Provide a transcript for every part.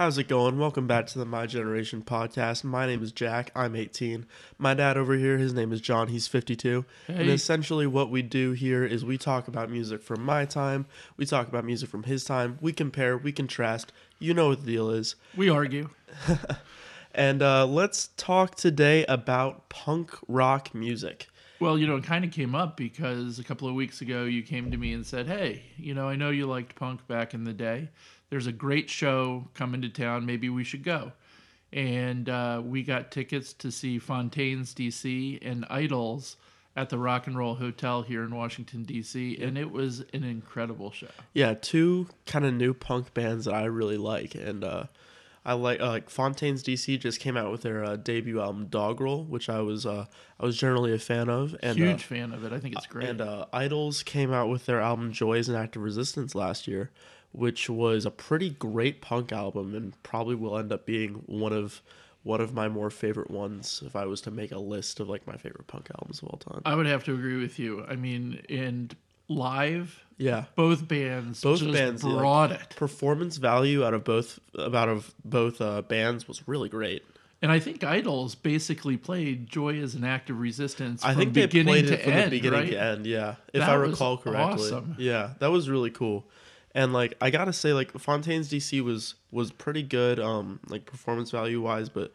How's it going? Welcome back to the My Generation podcast. My name is Jack. I'm 18. My dad over here, his name is John. He's 52. And essentially, what we do here is we talk about music from my time, we talk about music from his time, we compare, we contrast. You know what the deal is. We argue. And uh, let's talk today about punk rock music. Well, you know, it kind of came up because a couple of weeks ago you came to me and said, "Hey, you know, I know you liked punk back in the day. There's a great show coming to town. Maybe we should go." And uh, we got tickets to see Fontaines DC and Idles at the Rock and Roll Hotel here in Washington DC, and it was an incredible show. Yeah, two kind of new punk bands that I really like, and uh, I like uh, like Fontaines DC just came out with their uh, debut album Dogrel, which I was uh, I was generally a fan of, and uh, Huge fan of it. I think it's great. and uh, Idles came out with their album Joy as an Act of Resistance last year, which was a pretty great punk album, and probably will end up being one of one of my more favorite ones if I was to make a list of like my favorite punk albums of all time. I would have to agree with you. I mean, and live, Yeah, both bands Both just bands, yeah, like- brought it. performance value out of both about of both uh, bands was really great. And I think Idles basically played "Joy as an Act of Resistance" I think they beginning played it from end, the beginning right? to end. Yeah, if That I recall correctly. awesome. Yeah, that was really cool. And like I gotta say, like Fontaines DC was was pretty good, um, like performance value wise, but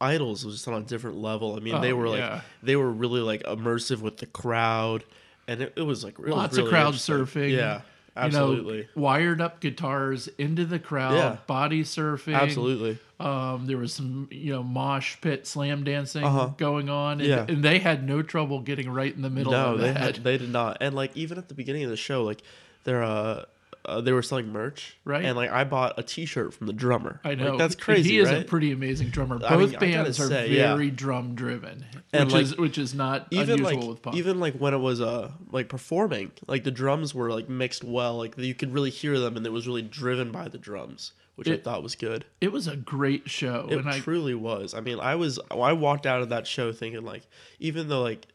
Idles was just on a different level. I mean, they Oh, were like yeah. they were really like immersive with the crowd, and it, it was like really, Lots really of crowd surfing. Yeah, absolutely, You know, wired up guitars into the crowd, Yeah. body surfing. absolutely. Um, there was some, you know, mosh pit slam dancing Uh-huh. going on, and, Yeah. and they had no trouble getting right in the middle No, of they that. had, they did not. And like even at the beginning of the show, like they're uh, uh they were selling merch, Right. And like I bought a T-shirt from the drummer. I know like, that's crazy. He is right? a pretty amazing drummer. Both I mean, I gotta bands are say, yeah. very drum driven, And, which like, is which is not even unusual like with punk. even like when it was uh like performing, like the drums were like mixed well, like you could really hear them, and it was really driven by the drums, which I It- thought was good. it was a great show, It and I truly was. I mean, I was I walked out of that show thinking like, even though like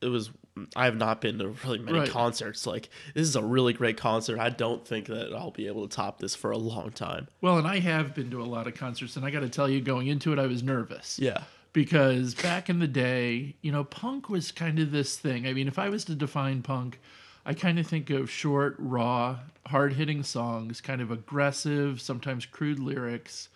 it was, I have not been to really many Right. concerts. Like this is a really great concert. I don't think that I'll be able to top this for a long time. Well, and I have been to a lot of concerts, and I got to tell you, going into it, I was nervous. Yeah. Because back in the day, you know, punk was kind of this thing. I mean, if I was to define punk, I kind of think of short, raw, hard hitting songs, kind of aggressive, sometimes crude lyrics,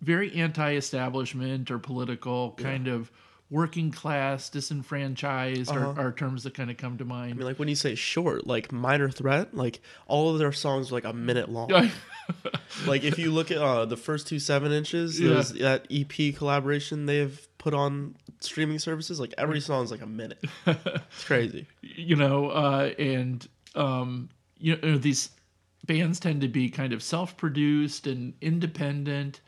very anti establishment or political, kind of working class, disenfranchised are, are terms that kind of come to Uh-huh. I mind. mean, like when you say short, like Minor Threat, like all of their songs are like a minute long. like if you look at uh, the first two seven inches, Yeah. that EP collaboration they've put on streaming services, like every song's like a minute. It's crazy. you know, uh, and um, you know these bands tend to be kind of self-produced and independent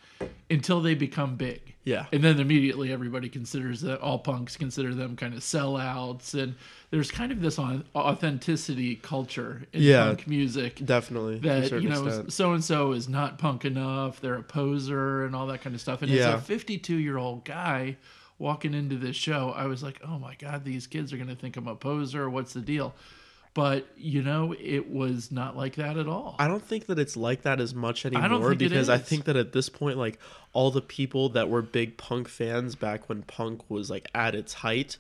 until they become big. Yeah. And then immediately everybody considers that all punks consider them kind of sellouts and there's kind of this on authenticity culture in Yeah. punk music Definitely. that you know so and so is not punk enough they're a poser and all that kind of stuff and Yeah. as a 52 year old guy walking into this show i was like oh my god these kids are going to think i'm a poser what's the deal but you know it was not like that at all I don't think that it's like that as much anymore it because I think that at this point, like all the people that were big punk fans back when punk was like at its height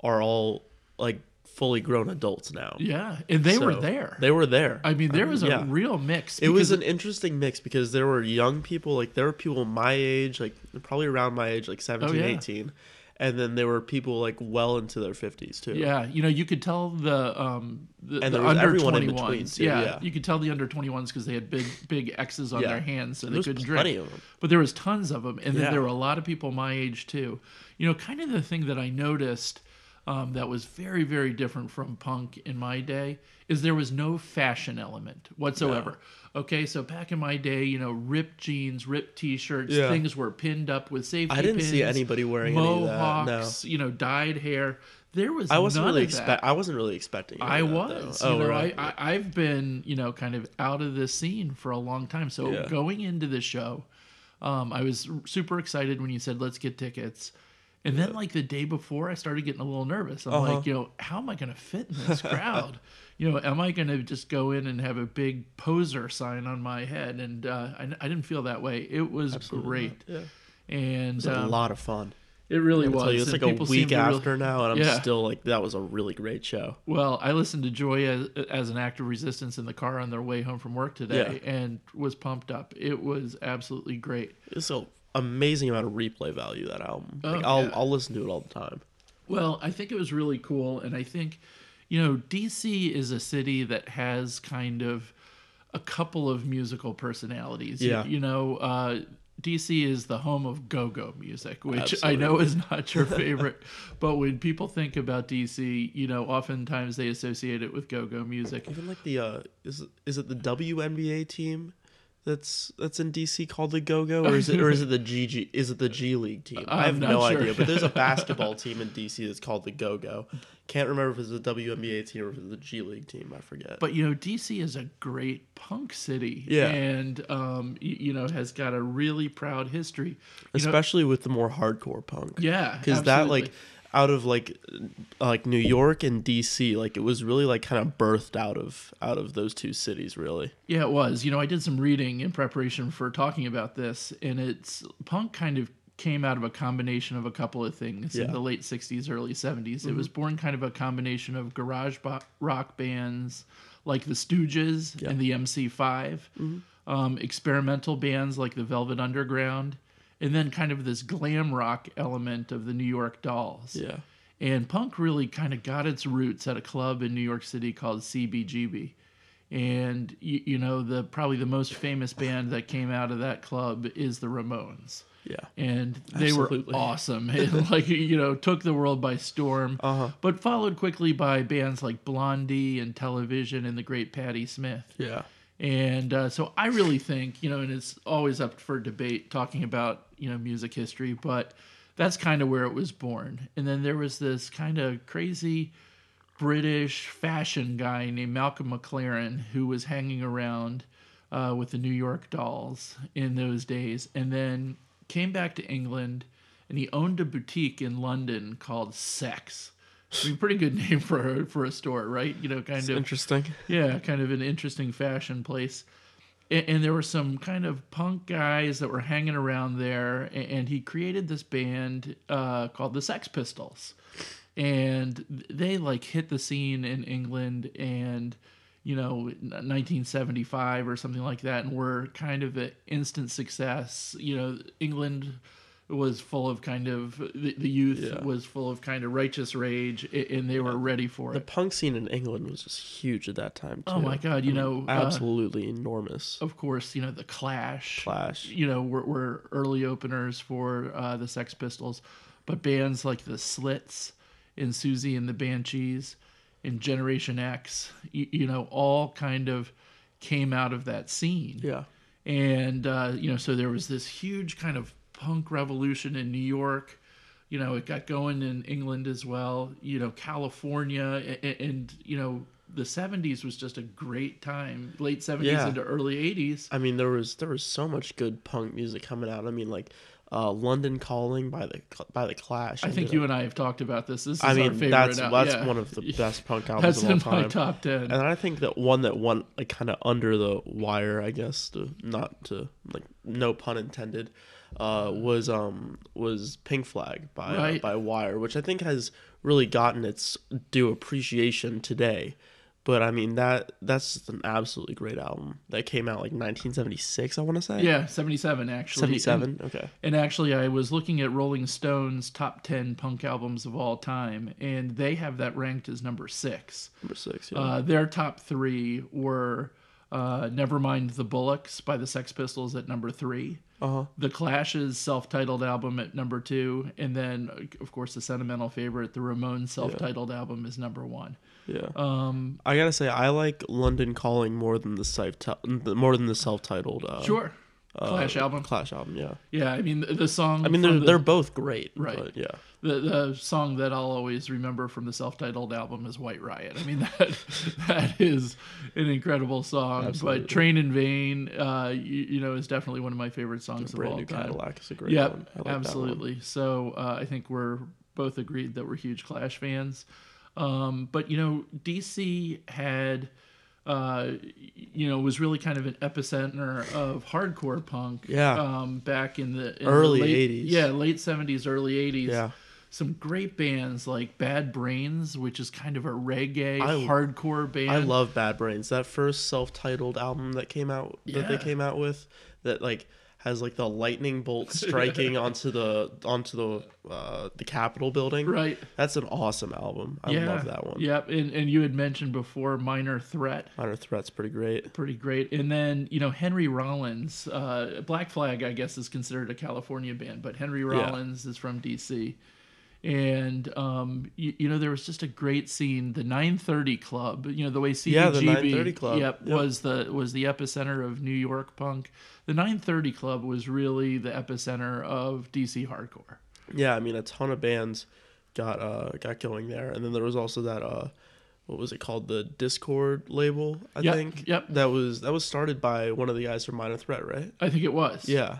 are all like fully grown adults now. yeah and they were there They were there. i mean there uh, was a yeah. real mix It was an interesting mix because there were young people, like there were people my age, like probably around my age, like 17, Oh, yeah. 18. And then there were people like well into their 50s too. Yeah, you know, you could tell the um the, And the under everyone in between, too, Yeah, yeah. you could tell the under twenty ones because they had big big X's on Yeah. their hands, so There they couldn't plenty drink. of them. But there was tons of them, and then Yeah. there were a lot of people my age too. You know, kind of the thing that I noticed um, that was very very different from punk in my day is there was no fashion element whatsoever. Okay, so back in my day, you know, ripped jeans, ripped t-shirts, Yeah. things were pinned up with safety I didn't see pins, anybody wearing any of that, no. mohawks, you know, dyed hair. There was I wasn't none really expect. I wasn't really expecting. I that, was. though. You Oh, know, right. I, I've been you know kind of out of this scene for a long time. So Yeah. going into the show, um, I was super excited when you said let's get tickets, And then, like the day before, I started getting a little nervous. I'm Uh-huh. like, you know, how am I going to fit in this crowd? you know, am I going to just go in and have a big poser sign on my head? And uh, I, I didn't feel that way. It was great, Yeah. and It's a um, lot of fun. it really was. tell you, it's and like a week to really- after now, and I'm Yeah. still like, that was a really great show. Well, I listened to Joy as, as an act of resistance in the car on their way home from work today, and was pumped up. It was absolutely great. It's an amazing amount of replay value that album. Like, Oh, I'll yeah. I'll listen to it all the time. Well, I think it was really cool, and I think, you know, DC is a city that has kind of a couple of musical personalities. Yeah. You, know, uh, DC is the home of go-go music, which I know is not your favorite, but when people think about DC, you know, oftentimes they associate it with go-go music. Even like the uh, is is it the WNBA team that's that's in DC called the Go Go, or is it or is it the GG? Is it the G League team? I have I'm no sure. idea. But there's a basketball team in DC that's called the Go Go. Can't remember if it's the WNBA team or if it's the G League team. I forget. But you know, DC is a great punk city, Yeah. and um, y- you know, has got a really proud history. You know, especially with the more hardcore punk. yeah, because that like. Out of like like New York and DC, like it was really like kind of birthed out of out of those two cities, really. Yeah, it was. You know, I did some reading in preparation for talking about this, and it's punk kind of came out of a combination of a couple of things in Yeah. Mm-hmm. the late 60s, early 70s. It was born kind of a combination of garage bo- rock bands like the Stooges Yeah. Mm-hmm. and the MC5, um, experimental bands like the Velvet Underground, and then kind of this glam rock element of the New York Dolls. Yeah, And punk really kind of got its roots at a club in New York City called CBGB. And you, you know the probably the most famous band that came out of that club is the Ramones. yeah, And they Absolutely. were awesome. And like you know, took the world by storm. Uh-huh. But followed quickly by bands like Blondie and Television and the great Patti Smith. yeah, And uh, so I really think, you know, and it's always up for debate talking about, you know, music history, but that's kind of where it was born. And then there was this kind of crazy British fashion guy named Malcolm McLaren who was hanging around uh, with the New York Dolls in those days and then came back to England and he owned a boutique in London called Sex. I mean, pretty good name for a, for a store, right? You know, kind it's of interesting. yeah, kind of an interesting fashion place. And, and there were some kind of punk guys that were hanging around there, a- and he created this band uh, called the Sex Pistols. And they like hit the scene in England and, you know, 1975 or something like that, and were kind of an instant success. You know, England was full of kind of the, the youth Yeah. was full of kind of righteous rage and they were ready for The it. The punk scene in England was just huge at that time. Too. Oh my God, you I mean, know, uh, absolutely enormous. of course, you know, the Clash. Clash. You know, were, were early openers for uh, the Sex Pistols, but bands like the Slits and Siouxsie and the Banshees and Generation X, you, you know, all kind of came out of that scene. Yeah, And, uh, you know, so there was this huge kind of punk revolution in New York. You know, it got going in England as well, you know, California. And, and you know, the 70s was just a great time, late 70s Yeah. into early 80s. I mean there was there was so much good punk music coming out. I mean like uh, London Calling by the by the Clash. I think you and I have talked about this. This is I mean favorite. that's that's yeah. one of the best punk albums That's of all in time. my top 10. And I think that one that went like kind of under the wire, I guess, to not to like no pun intended, uh, was um was Pink Flag by uh, by Wire, which I think has really gotten its due appreciation today. But I mean that that's just an absolutely great album that came out like 1976, I want to say. yeah, 77 actually. 77. Okay. And actually, I was looking at Rolling Stone's top 10 punk albums of all time, and they have that ranked as number six. Number six. Yeah. Uh, their top three were uh, Nevermind the Bollocks by the Sex Pistols at number three, Uh huh. The Clash's self titled album at number two, and then, of course, the sentimental favorite, the Ramones self titled album, is number one. Yeah. Um, I gotta say, I like London Calling more than the self more than the self-titled. Uh, sure. Uh, Clash album? Clash album, yeah. Yeah, I mean the, the song. I mean, they're the, they're both great, Right. But yeah, the the song that I'll always remember from the self-titled album is White Riot. I mean that that is an incredible song. Absolutely. But Train in Vain, uh, you, you know, is definitely one of my favorite songs of Brand all New time. Cadillac is a great Yep, one. Like absolutely. So uh, I think we're both agreed that we're huge Clash fans. Um, but you know, DC had, uh, you know, was really kind of an epicenter of hardcore punk. Yeah. Um, back in the in the Early late- 80s. Yeah, late seventies, early eighties. Yeah. Some great bands like Bad Brains, which is kind of a reggae I- hardcore band. I love Bad Brains. That first self-titled album that came out that they came out with that like has like the lightning bolt striking onto the onto the uh, the Capitol building. Right. That's an awesome album. I yeah. love that one. Yep. And and you had mentioned before Minor Threat. Minor Threat's pretty great. pretty great. And then you know Henry Rollins, uh, Black Flag, I guess is considered a California band, but Henry Rollins is from DC. And um, you, you know there was just a great scene, the 930 Club. You know the way CBGB, Yeah, the 930 Club. Yep, Yep. was the was the epicenter of New York punk. The 930 Club was really the epicenter of DC hardcore. Yeah, I mean a ton of bands got uh got going there, and then there was also that uh what was it called the Dischord label I Yep, think. yep. That was that was started by one of the guys from Minor Threat, right? I think it was. Yeah,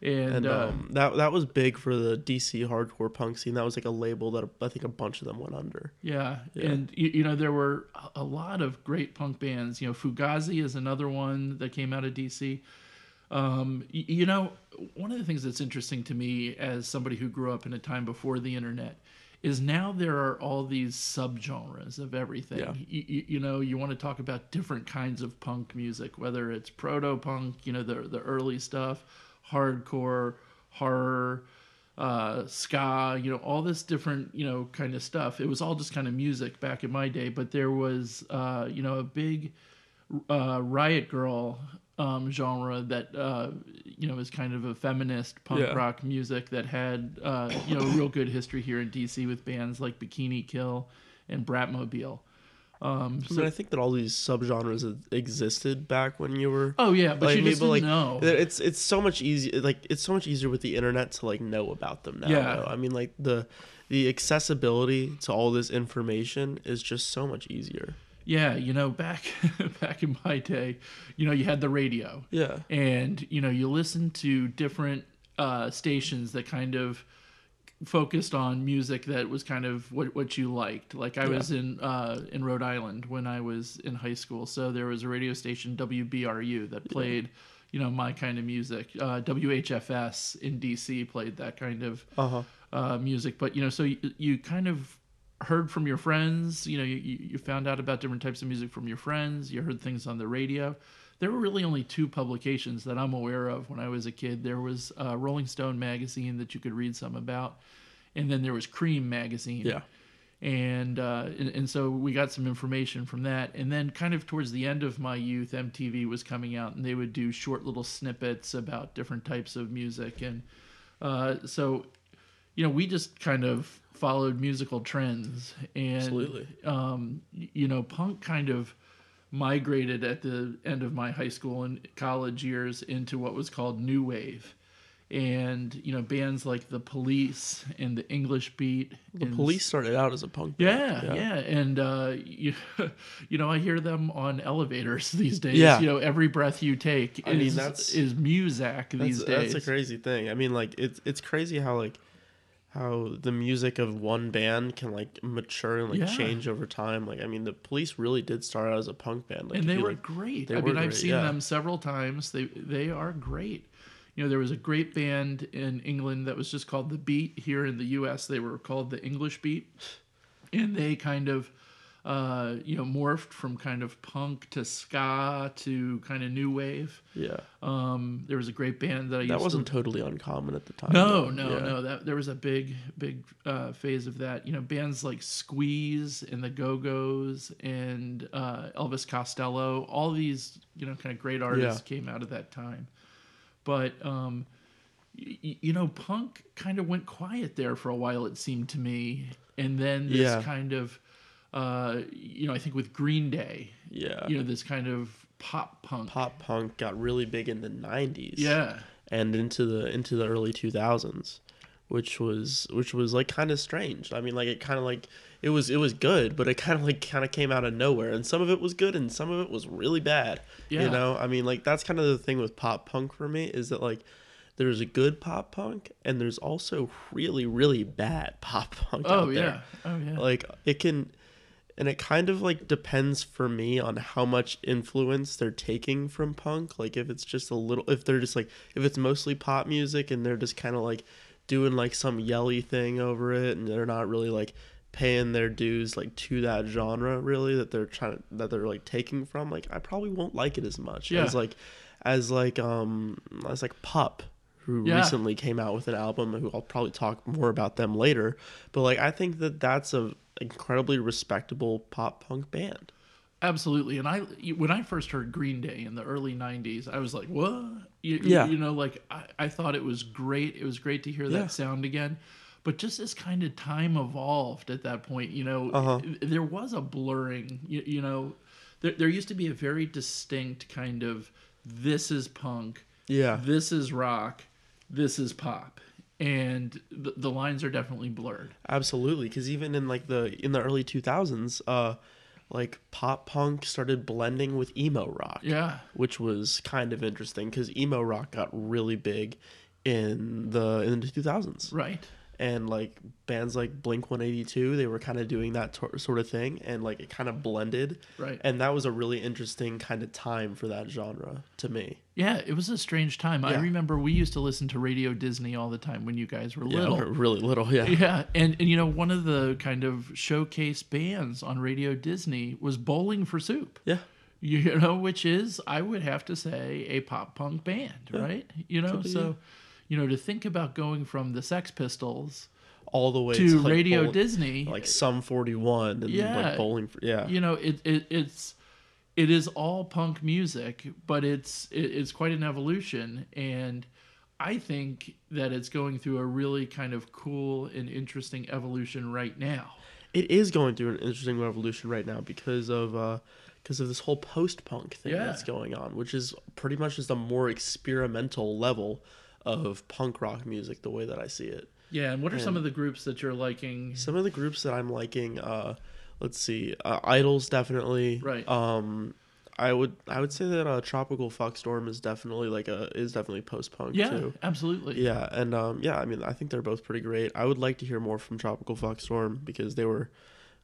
and, and uh, um, that that was big for the DC hardcore punk scene. That was like a label that I think a bunch of them went under. Yeah, Yeah. and you, you know there were a- lot of great punk bands. You know, Fugazi is another one that came out of DC. Um, y- you know, one of the things that's interesting to me as somebody who grew up in a time before the internet is now there are all these subgenres of everything. Yeah. Y- y- you know, you want to talk about different kinds of punk music, whether it's proto punk, you know, the the early stuff, hardcore, horror, uh, ska, you know, all this different, you know, kind of stuff. It was all just kind of music back in my day, but there was, uh, you know, a big uh, Riot Grrrl um, genre that, uh, you know, is kind of a feminist punk Yeah. rock music that had, uh, you know, real good history here in DC with bands like Bikini Kill and Bratmobile. Um, I mean, I think that all these subgenres existed back when you were. oh yeah, but like, you just maybe, didn't know. It's it's so much easier. Like it's so much easier with the internet to like know about them now. Yeah. though. I mean, like the the accessibility to all this information is just so much easier. Yeah, you know, back back in my day, you know, you had the radio. Yeah. and you know you listen to different uh, stations that kind of focused on music that was kind of what, what you liked like i was in uh, in rhode island when i was in high school so there was a radio station wbru that played you know my kind of music uh, whfs in dc played that kind of Uh huh. uh, music. But you know, so you, you kind of heard from your friends. You know, you, you found out about different types of music from your friends. You heard things on the radio. There were really only two publications that I'm aware of when I was a kid. There was uh, Rolling Stone magazine that you could read some about, and then there was Creem magazine Yeah. and, uh, and and so we got some information from that and then kind of towards the end of my youth mtv was coming out and they would do short little snippets about different types of music and uh, so you know we just kind of followed musical trends and Absolutely. um, you know punk kind of migrated at the end of my high school and college years into what was called new wave and you know bands like the police and the english beat The and police started out as a punk. yeah, band. yeah, Yeah. and uh, you, you know, I hear them on elevators these days. Yeah. You know, every breath you take I mean, is that's- is Muzak these that's, days. That's a crazy thing. I mean, like it's it's crazy how like how the music of one band can like mature and like Yeah. change over time. Like I mean, the police really did start out as a punk band. Like, and they were look- great. they I were mean, I've seen yeah. them several times. They they are great. You know, there was a great band in England that was just called the Beat. Here in the U.S., they were called the English Beat, and they kind of, uh, you know, morphed from kind of punk to ska to kind of new wave. yeah, Um, there was a great band that I that to wasn't totally uncommon at the time. No, though. no, Yeah. no. That there was a big, big uh, phase of that. You know, bands like Squeeze and the Go Go's and uh, Elvis Costello. All these, you know, kind of great artists came out of that time. But um, you know, punk kind of went quiet there for a while. It seemed to me, and then this Yeah. kind of, uh, you know, I think with Green Day, Yeah, you know, this kind of pop punk. pop punk got really big in the 90s Yeah. and into the into the early 2000s which was which was like kind of strange i mean like it kind of like it was it was good but it kind of like kind of came out of nowhere and some of it was good and some of it was really bad Yeah. you know i mean like that's kind of the thing with pop punk for me is that like there's a good pop punk and there's also really really bad pop punk Oh out there yeah. Oh yeah. like it can and it kind of like depends for me on how much influence they're taking from punk like if it's just a little if they're just like if it's mostly pop music and they're just kind of like doing like some yelly thing over it and they're not really like paying their dues like to that genre really that they're trying to that they're like taking from like i probably won't like it as much Yeah. as like as like um as like pup who Yeah. recently came out with an album who I'll probably talk more about them later but like I think that that's a incredibly respectable pop punk band Absolutely. And I, when I first heard Green Day in the early '90s, I was like, "What?" You, Yeah. You know, like I, I thought it was great. It was great to hear that Yeah. sound again. But just as kind of time evolved at that point, you know, Uh-huh. there was a blurring. You, you know, there, there used to be a very distinct kind of this is punk, yeah this is rock, this is pop, and the, the lines are definitely blurred. absolutely because even in like the in the early 2000s uh like pop punk started blending with emo rock Yeah. which was kind of interesting because emo rock got really big in the in the 2000s Right. And like bands like blink 182 they were kind of doing that sort of thing and like it kind of blended Right. and that was a really interesting kind of time for that genre to me Yeah, it was a strange time. Yeah. I remember we used to listen to Radio Disney all the time when you guys were yeah little. really little yeah Yeah, and, and you know one of the kind of showcase bands on Radio Disney was Bowling for Soup. yeah You know, which is I would have to say a pop punk band, right? You know, so you know to think about going from the Sex Pistols all the way to like, Radio bowl- Disney, like Sum 41 and Yeah. like bowling for, yeah you know it, it it's it is all punk music but it's it, it's quite an evolution and i think that it's going through a really kind of cool and interesting evolution right now it is going through an interesting revolution right now because of uh because of this whole post-punk thing Yeah. that's going on which is pretty much just a more experimental level of punk rock music the way that i see it. Yeah and what are some of the groups that you're liking? Some of the groups that i'm liking uh let's see uh, idles definitely. Right. um i would i would say that uh tropical fuckstorm is definitely like a is definitely post-punk yeah too. absolutely. Yeah and um yeah i mean i think they're both pretty great. I would like to hear more from tropical fuckstorm because they were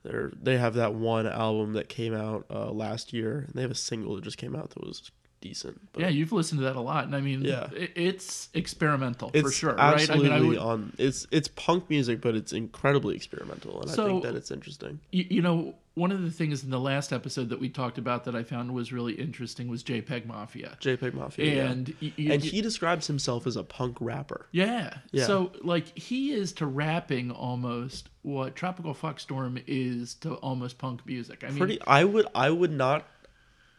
they're they have that one album that came out uh last year and they have a single that just came out that was decent but yeah you've listened to that a lot and i mean Yeah. it's experimental it's for sure right absolutely i mean i would on it's it's punk music but it's incredibly experimental and i think that it's interesting you, you know one of the things in the last episode that we talked about that i found was really interesting was jpeg mafia jpeg mafia yeah. and y- y- and he describes himself as a punk rapper Yeah. Yeah. So like he is to rapping almost what Tropical Fuckstorm is to almost punk music. I mean, pretty i would i would not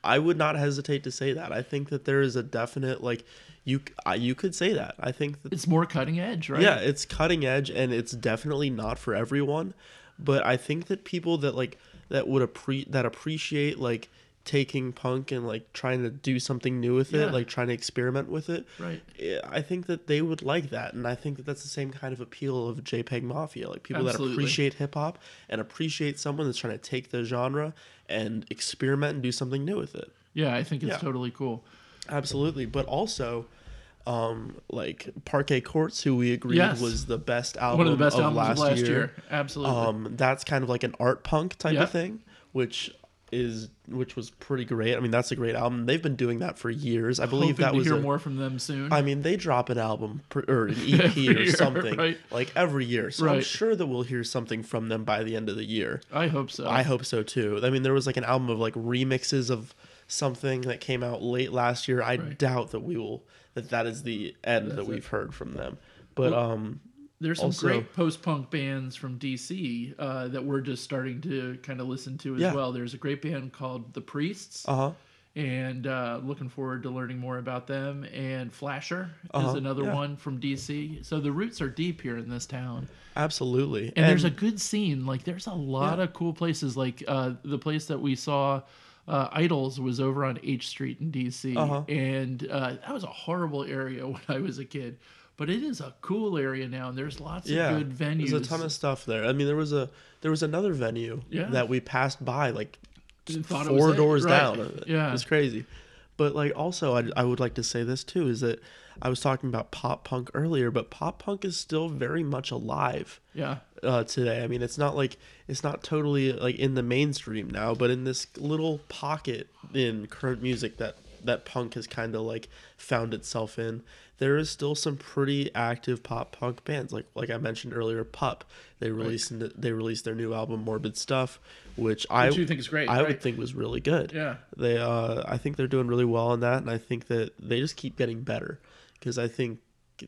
i would not hesitate to say that i think that there is a definite like you you could say that i think that it's more cutting edge, right? yeah it's cutting edge and it's definitely not for everyone but i think that people that like that would appre- that appreciate like taking punk and like trying to do something new with Yeah. it like trying to experiment with it Right. eh, I think that they would like that, and I think that that's the same kind of appeal of JPEG Mafia, like people that appreciate hip hop and appreciate someone that's trying to take the genre and experiment and do something new with it. Yeah, I think it's Yeah. totally cool. Absolutely, but also, um, like Parquet Courts, who we agreed Yes. was the best album One of the best of albums last, of last year. year. Absolutely. Um, that's kind of like an art punk type Yep. of thing, which is which was pretty great. I mean, that's a great album. They've been doing that for years. I believe Hoping that to was hear a, more from them soon. I mean, they drop an album per, or an EP or year, something right. like every year. So I'm sure that we'll hear something from them by the end of the year. I hope so. I hope so too. I mean, there was like an album of like remixes of something that came out late last year. I Right. doubt that we will that that is the end that That's it. we've heard from them. But um, There's some also- great post-punk bands from DC uh, that we're just starting to kind of listen to as Yeah. well. There's a great band called The Priests. uh huh, and uh, looking forward to learning more about them. And Flasher Uh-huh, is another yeah. one from DC. So the roots are deep here in this town, absolutely. and, there's a good scene. Like there's a lot Yeah. of cool places. Like uh, the place that we saw uh, Idles was over on H Street in DC, Uh-huh. and uh, that was a horrible area when I was a kid. But it is a cool area now, and there's lots Yeah, of good venues. There's a ton of stuff there. I mean, there was a there was another venue Yeah. that we passed by like Didn't it was four doors Right. down. Yeah. it was crazy. But like, also, I, I would like to say this too is that I was talking about pop punk earlier, but pop punk is still very much alive yeah, uh, today. I mean, it's not like it's not totally like in the mainstream now, but in this little pocket in current music that that punk has kind of like found itself in, there is still some pretty active pop punk bands. Like like I mentioned earlier, Pup. They released they released their new album Morbid Stuff, which I you think is great, I would think was really good. Yeah. They uh I think they're doing really well on that, and I think that they just keep getting better because I think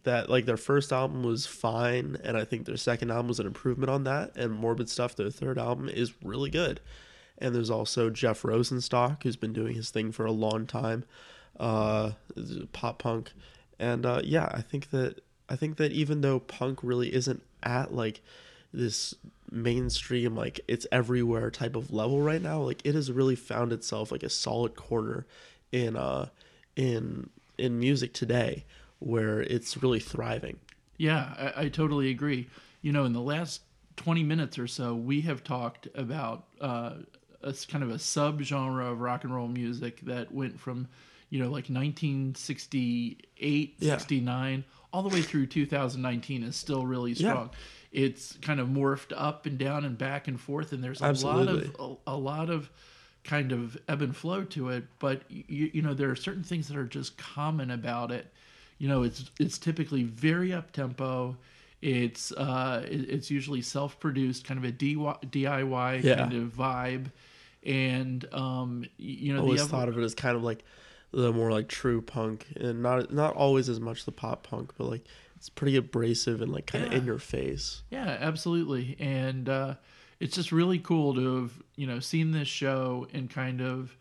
that like their first album was fine and i think their second album was an improvement on that and morbid stuff their third album is really good and there's also jeff rosenstock who's been doing his thing for a long time uh pop punk and uh yeah i think that i think that even though punk really isn't at like this mainstream like it's everywhere type of level right now like it has really found itself like a solid corner in uh in in music today where it's really thriving Yeah, I, I totally agree. You know, in the last 20 minutes or so, we have talked about uh, a kind of a subgenre of rock and roll music that went from, you know, like 1968, Yeah. 69, all the way through 2019 is still really strong. It's kind of morphed up and down and back and forth, and there's a Absolutely. lot of a, a lot of kind of ebb and flow to it. But you, you know, there are certain things that are just common about it you know it's it's typically very up tempo it's uh it's usually self-produced kind of a diy Yeah. kind of vibe and um you know always thought of it as kind of like the more like true punk and not not always as much the pop punk but like it's pretty abrasive and like kind of Yeah. in your face yeah absolutely and uh it's just really cool to have you know seen this show and kind of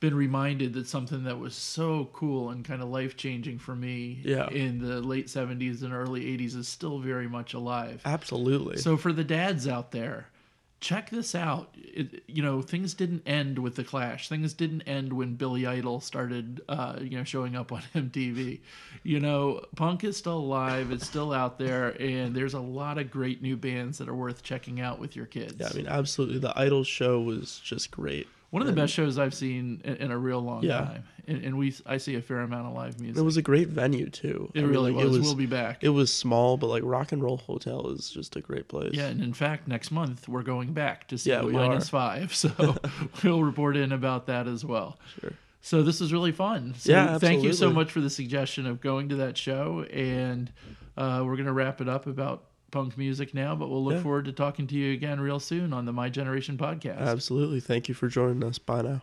been reminded that something that was so cool and kind of life changing for me Yeah. in the late 70s and early 80s is still very much alive absolutely So for the dads out there, check this out. It, you know, things didn't end with the Clash. Things didn't end when Billy Idol started, uh, you know, showing up on MTV. You know, punk is still alive. It's still out there, and there's a lot of great new bands that are worth checking out with your kids. yeah i mean absolutely the idol show was just great One of the best shows I've seen in, in a real long Yeah. time, and, and we I see a fair amount of live music. it was a great venue too It I mean, really like, was. it was We'll be back. it was small but like rock and roll hotel is just a great place Yeah, and in fact, next month we're going back to see Yeah, the minus five. So we'll report in about that as well. Sure. So this was really fun. So Yeah, thank you so much for the suggestion of going to that show, and uh, we're gonna wrap it up about punk music now. But we'll look Yeah. forward to talking to you again real soon on the My Generation podcast. absolutely thank you for joining us bye now